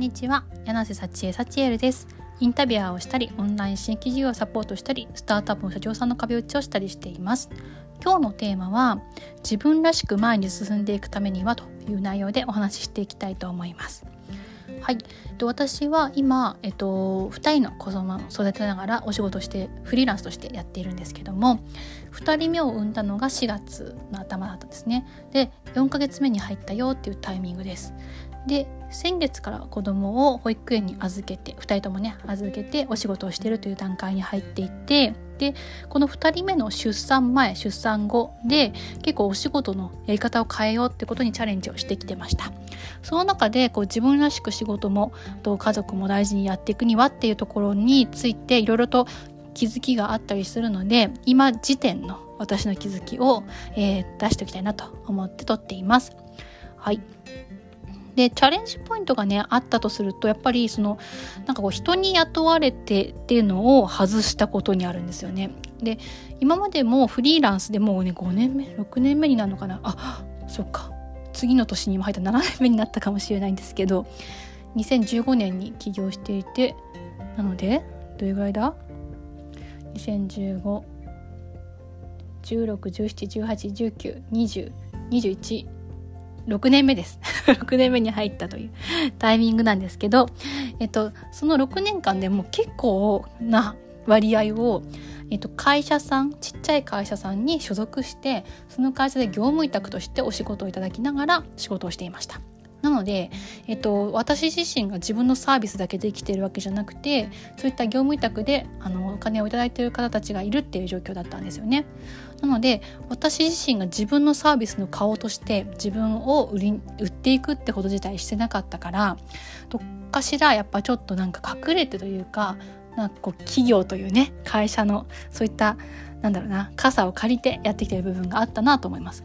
んにちは。柳瀬幸恵幸恵です。インタビュアーをしたりオンライン新規事業をサポートしたりスタートアップの社長さんの壁打ちをしたりしています。今日のテーマは自分らしく前に進んでいくためにはという内容でお話ししていきたいと思います。はい、私は今、えっと、2人の子供を育てながらお仕事してフリーランスとしてやっているんですけども2人目を産んだのが4月の頭だったんですね。で4ヶ月目に入ったよっていうタイミングです。で先月から子供を保育園に預けて2人ともね預けてお仕事をしているという段階に入っていてでこの2人目の出産前出産後で結構お仕事のやり方を変えようってことにチャレンジをしてきてました。その中でこう自分らしく仕事もと家族も大事にやっていくにはっていうところについていろいろと気づきがあったりするので今時点の私の気づきを、えー、出しておきたいなと思って撮っています。はい。でチャレンジポイントがねあったとするとやっぱりそのなんかこう人に雇われてっていうのを外したことにあるんですよね。で今までもフリーランスでもうね5年目6年目になるのかなあそっか次の年にも入った7年目になったかもしれないんですけど2015年に起業していてなのでどれぐらいだ ?2015 161718192021 6年目です 6年目に入ったというタイミングなんですけど、えっと、その6年間でも結構な割合を、えっと、会社さんちっちゃい会社さんに所属してその会社で業務委託としてお仕事をいただきながら仕事をしていました。なので、えっと、私自身が自分のサービスだけで生きているわけじゃなくてそういった業務委託であのお金を頂いている方たちがいるっていう状況だったんですよね。なので私自身が自分のサービスの顔として自分を売り売っていくってこと自体してなかったからどっかしらやっぱちょっとなんか隠れてというかなんかこう企業というね会社のそういったなんだろうな傘を借りてやってきている部分があったなと思います。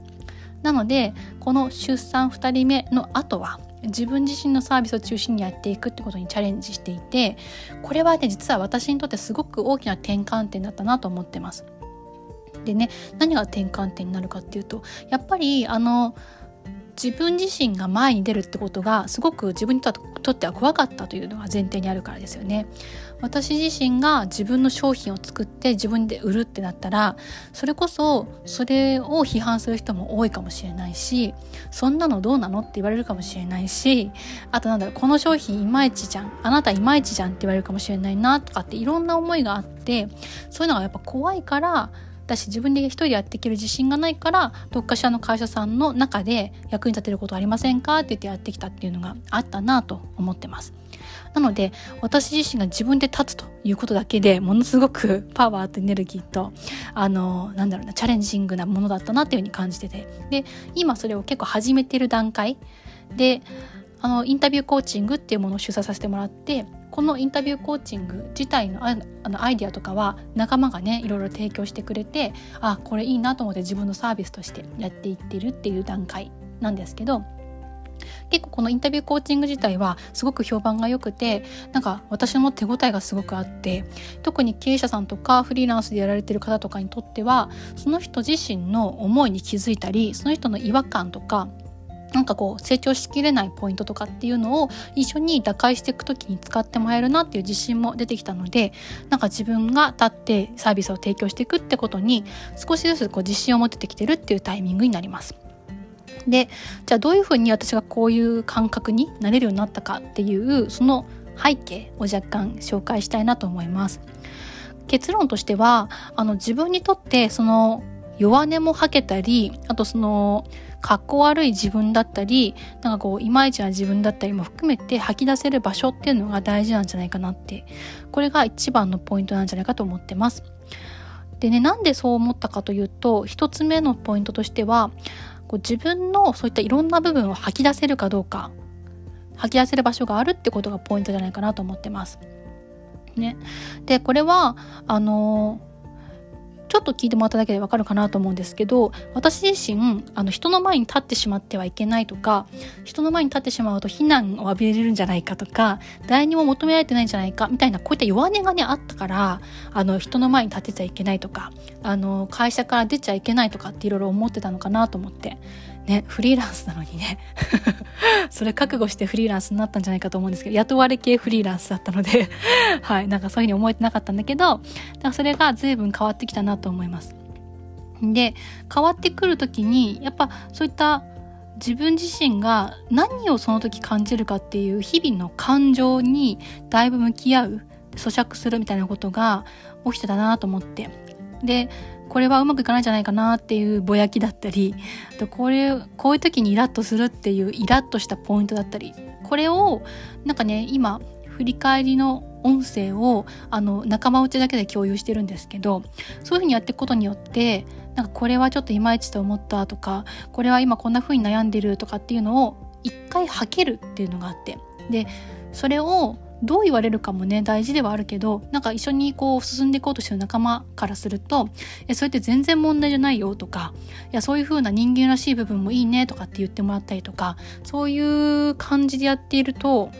なのでこの出産2人目の後は自分自身のサービスを中心にやっていくってことにチャレンジしていてこれはね実は私にとってすごく大きな転換点だったなと思ってます。でね何が転換点になるかっていうとやっぱりあの自分自身が前に出るってことがすごく自分にとっては怖かったというのが前提にあるからですよね。私自身が自分の商品を作って自分で売るってなったらそれこそそれを批判する人も多いかもしれないしそんなのどうなのって言われるかもしれないしあとなんだろうこの商品いまいちじゃんあなたいまいちじゃんって言われるかもしれないなとかっていろんな思いがあってそういうのがやっぱ怖いからだし自分で一人でやっていける自信がないからどっかしらの会社さんの中で役に立てることありませんか？って言ってやってきたっていうのがあったなと思ってます。なので私自身が自分で立つということだけでものすごく パワーとエネルギーとあのなんだろうなチャレンジングなものだったなっていうふうに感じててで今それを結構始めてる段階であのインタビューコーチングっていうものを主催させてもらってこのインタビューコーチング自体のあのアイディアとかは仲間がねいろいろ提供してくれてあこれいいなと思って自分のサービスとしてやっていってるっていう段階なんですけど結構このインタビューコーチング自体はすごく評判が良くてなんか私も手応えがすごくあって特に経営者さんとかフリーランスでやられてる方とかにとってはその人自身の思いに気づいたりその人の違和感とかなんかこう成長しきれないポイントとかっていうのを一緒に打開していく時に使ってもらえるなっていう自信も出てきたのでなんか自分が立ってサービスを提供していくってことに少しずつこう自信を持ててきてるっていうタイミングになります。でじゃあどういうふうに私がこういう感覚になれるようになったかっていうその背景を若干紹介したいなと思います。結論としてはあの自分にとってその弱音も吐けたりあとそのかっこ悪い自分だったりなんかこういまいちな自分だったりも含めて吐き出せる場所っていうのが大事なんじゃないかなってこれが一番のポイントなんじゃないかと思ってます。でねなんでそう思ったかというと一つ目のポイントとしてはこう自分のそういったいろんな部分を吐き出せるかどうか吐き出せる場所があるってことがポイントじゃないかなと思ってます。ね、でこれはあのちょっと聞いてもらっただけでわかるかなと思うんですけど私自身あの人の前に立ってしまってはいけないとか人の前に立ってしまうと非難を浴びれるんじゃないかとか誰にも求められてないんじゃないかみたいなこういった弱音がねあったからあの人の前に立てちゃいけないとかあの会社から出ちゃいけないとかっていろいろ思ってたのかなと思って。ね、フリーランスなのにね。それ覚悟してフリーランスになったんじゃないかと思うんですけど、雇われ系フリーランスだったので。はい、なんかそういうふうに思えてなかったんだけど、だからそれが随分変わってきたなと思います。で、変わってくる時に、やっぱそういった自分自身が何をその時感じるかっていう日々の感情にだいぶ向き合う咀嚼するみたいなことが起きてたなと思って。でこれはうまくいかないんじゃないかなっていうぼやきだったりあとこれこういう時にイラッとするっていうイラッとしたポイントだったりこれをなんかね今振り返りの音声をあの仲間内だけで共有してるんですけどそういうふうにやっていくことによってなんかこれはちょっといまいちと思ったとかこれは今こんな風に悩んでるとかっていうのを一回吐けるっていうのがあってでそれをどう言われるかもね大事ではあるけどなんか一緒にこう進んでいこうとしてる仲間からすると「えそれって全然問題じゃないよ」とか「いやそういう風な人間らしい部分もいいね」とかって言ってもらったりとかそういう感じでやっていると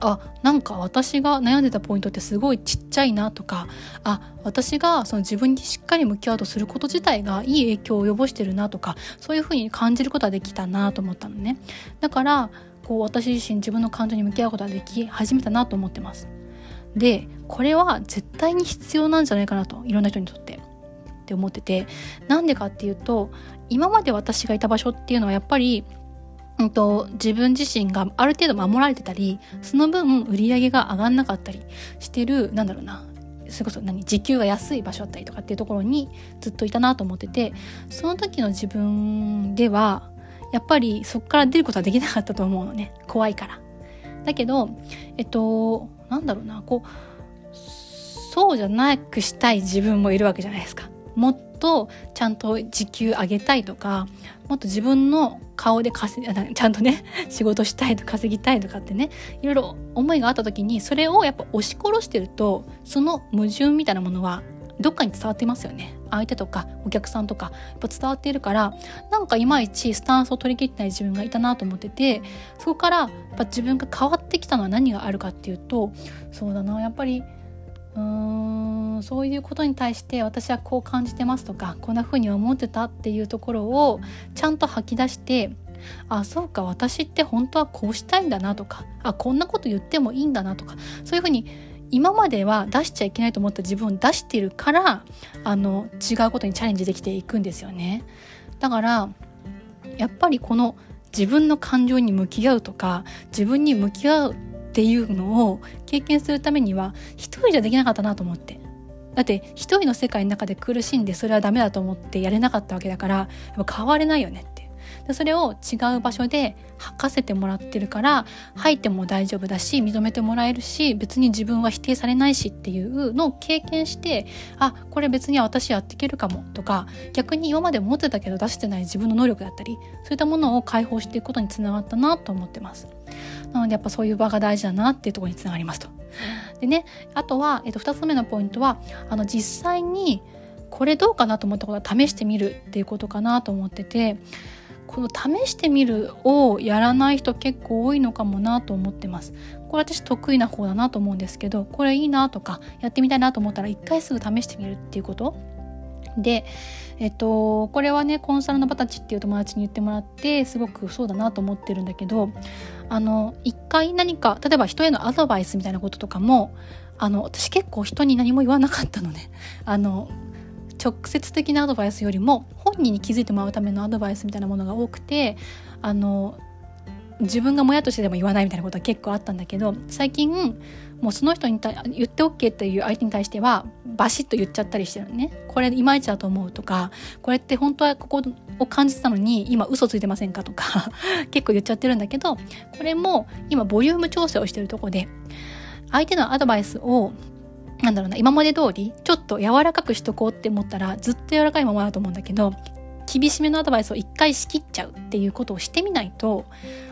あなんか私が悩んでたポイントってすごいちっちゃいなとかあ私がその自分にしっかり向き合うとすること自体がいい影響を及ぼしてるなとかそういうふうに感じることができたなと思ったのね。だからこう私自身自分の感情に向き合うことができ始めたなと思ってます。でこれは絶対に必要なんじゃないかなといろんな人にとって。って思ってて。なんでかっていうと今まで私がいた場所っていうのはやっぱりうんと、自分自身がある程度守られてたりその分売り上げが上がんなかったりしてるなんだろうな。それこそ何時給が安い場所だったりとかっていうところにずっといたなと思っててその時の自分ではやっぱりそこから出ることはできなかったと思うのね。怖いから。だけどえっとなんだろうな。こうそうじゃなくしたい自分もいるわけじゃないですか。もっとちゃんと時給上げたいとかもっと自分の顔で稼ちゃんとね 仕事したいと稼ぎたいとかってねいろいろ思いがあった時にそれをやっぱ押し殺してるとその矛盾みたいなものはどっかに伝わってますよね。相手とかお客さんとかやっぱ伝わっているからなんかいまいちスタンスを取り切ってない自分がいたなと思っててそこからやっぱ自分が変わってきたのは何があるかっていうとそうだなやっぱりうーんそういうことに対して私はこう感じてますとかこんな風に思ってたっていうところをちゃんと吐き出してあそうか私って本当はこうしたいんだなとかあこんなこと言ってもいいんだなとかそういうふうに今までは出しちゃいけないと思った自分を出しているからあの違うことにチャレンジできていくんですよね。だからやっぱりこの自分の感情に向き合うとか自分に向き合うっていうのを経験するためには一人じゃできなかったなと思ってだって一人の世界の中で苦しんでそれはダメだと思ってやれなかったわけだからやっぱ変われないよねってでそれを違う場所で吐かせてもらってるから吐いても大丈夫だし認めてもらえるし別に自分は否定されないしっていうのを経験してあこれ別に私やっていけるかもとか逆に今まで持ってたけど出してない自分の能力だったりそういったものを解放していくことにつながったなと思ってます。なのでやっぱそういう場が大事だなっていうところにつながりますと。でねあとは、えっと、2つ目のポイントはあの実際にこれどうかなと思ったことは試してみるっていうことかなと思っててこの試してみるをやらない人結構多いのかもなと思ってます。これ私得意な方だなと思うんですけどこれいいなとかやってみたいなと思ったら一回すぐ試してみるっていうことで、えっと、これはねコンサルのバタチっていう友達に言ってもらってすごくそうだなと思ってるんだけどあの一回何か例えば人へのアドバイスみたいなこととかもあの私結構人に何も言わなかったのね。あの直接的なアドバイスよりも人に気づいてもらうためのアドバイスみたいなものが多くてあの自分がもやとしてでも言わないみたいなことは結構あったんだけど最近もうその人に言って OK っていう相手に対してはバシッと言っちゃったりしてるのね。これいまいちだと思うとかこれって本当はここを感じてたのに今嘘ついてませんかとか 結構言っちゃってるんだけどこれも今ボリューム調整をしてるとこで相手のアドバイスをなんだろうな、今まで通り、ちょっと柔らかくしとこうって思ったら、ずっと柔らかいままだと思うんだけど、厳しめのアドバイスを一回仕切っちゃうっていうことをしてみないと、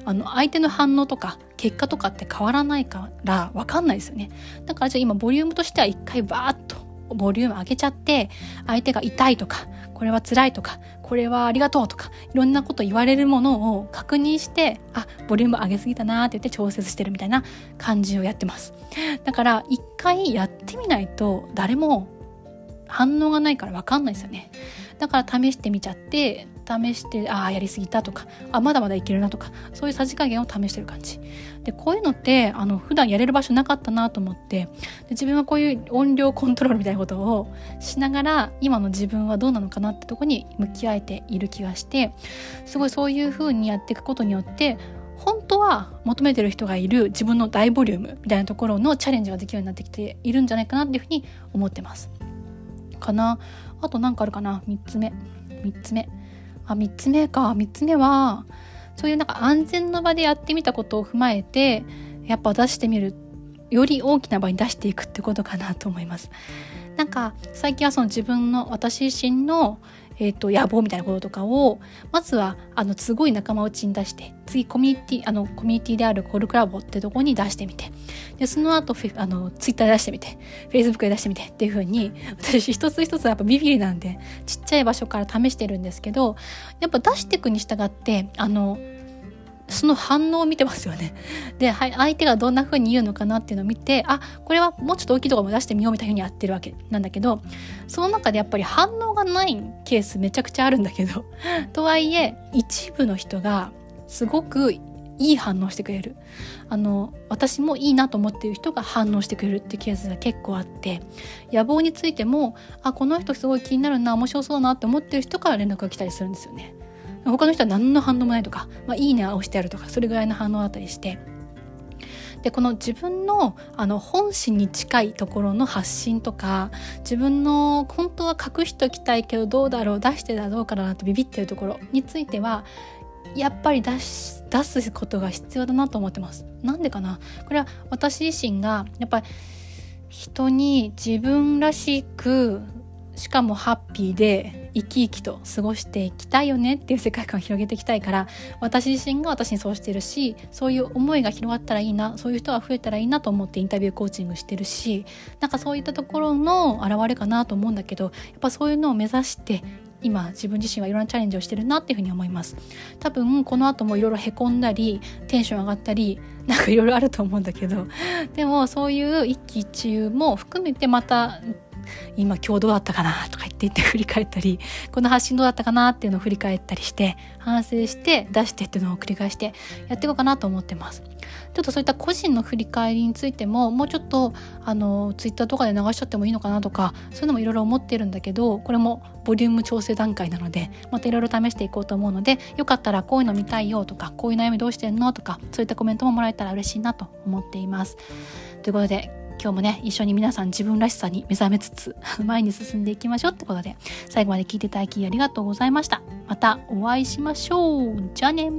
あの、相手の反応とか、結果とかって変わらないからわかんないですよね。だからじゃあ今、ボリュームとしては一回バーッとボリューム上げちゃって、相手が痛いとか、これは辛いとか、これはありがとうとか、いろんなこと言われるものを確認して、あ、ボリューム上げすぎたなーって言って調節してるみたいな感じをやってます。だから、一回やってみないと誰も反応がないからわかんないですよね。だから試してみちゃって試してああやりすぎたとかあまだまだいけるなとかそういうさじ加減を試してる感じでこういうのってあの普段やれる場所なかったなと思ってで自分はこういう音量コントロールみたいなことをしながら今の自分はどうなのかなってとこに向き合えている気がしてすごいそういう風にやっていくことによって本当は求めてる人がいる自分の大ボリュームみたいなところのチャレンジができるようになってきているんじゃないかなっていうふうに思ってます。かな。あと何かあるかな。3つ目。3つ目。あ3つ目か。3つ目はそういうなんか安全の場でやってみたことを踏まえてやっぱ出してみるってより大きな場に出していくってことかなと思います。なんか最近はその自分の私自身のえーと、野望みたいなこととかをまずはあのすごい仲間内に出して次コミュニティあのコミュニティであるコールクラブってとこに出してみてでその後あのツイッターで出してみてフェイスブックで出してみてっていう風に 私一つ一つやっぱビビりなんでちっちゃい場所から試してるんですけどやっぱ出していくに従ってあのその反応を見てますよね。で、はい、相手がどんな風に言うのかなっていうのを見て、あ、これはもうちょっと大きいところも出してみようみたいにやってるわけなんだけど、その中でやっぱり反応がないケースめちゃくちゃあるんだけど、とはいえ、一部の人がすごくいい反応してくれる。あの、私もいいなと思っている人が反応してくれるっていうケースが結構あって、野望についても、あ、この人すごい気になるな、面白そうだなって思ってる人から連絡が来たりするんですよね。他の人は何の反応もないとか、まあ、いいねは押してあるとかそれぐらいの反応だったりしてでこの自分のあの本心に近いところの発信とか自分の本当は隠しておきたいけどどうだろう出してたらどうかなとビビってるところについてはやっぱり出し出すことが必要だなと思ってます。なんでかな？これは私自身がやっぱり人に自分らしくしかもハッピーで生き生きと過ごしていきたいよねっていう世界観を広げていきたいから私自身が私にそうしてるしそういう思いが広がったらいいなそういう人が増えたらいいなと思ってインタビューコーチングしてるしなんかそういったところの表れかなと思うんだけどやっぱそういうのを目指して今自分自身はいろんなチャレンジをしてるなっていうふうに思います。多分この後もいろいろへこんだりテンション上がったり なんかいろいろあると思うんだけどでもそういう一喜一憂も含めてまた今今日どうだったかなとか言って言って振り返ったりこの発信どうだったかなっていうのを振り返ったりして反省して出してっていうのを繰り返してやっていこうかなと思ってます。ちょっとそういった個人の振り返りについてももうちょっとあのツイッターとかで流しちゃってもいいのかなとかそういうのもいろいろ思ってるんだけどこれもボリューム調整段階なのでまたいろいろ試していこうと思うのでよかったらこういうの見たいよとかこういう悩みどうしてんのとかそういったコメントももらえたら嬉しいなと思っています。ということで今日もね、一緒に皆さん自分らしさに目覚めつつ、前に進んでいきましょうってことで、最後まで聞いていただきありがとうございました。またお会いしましょう。じゃあね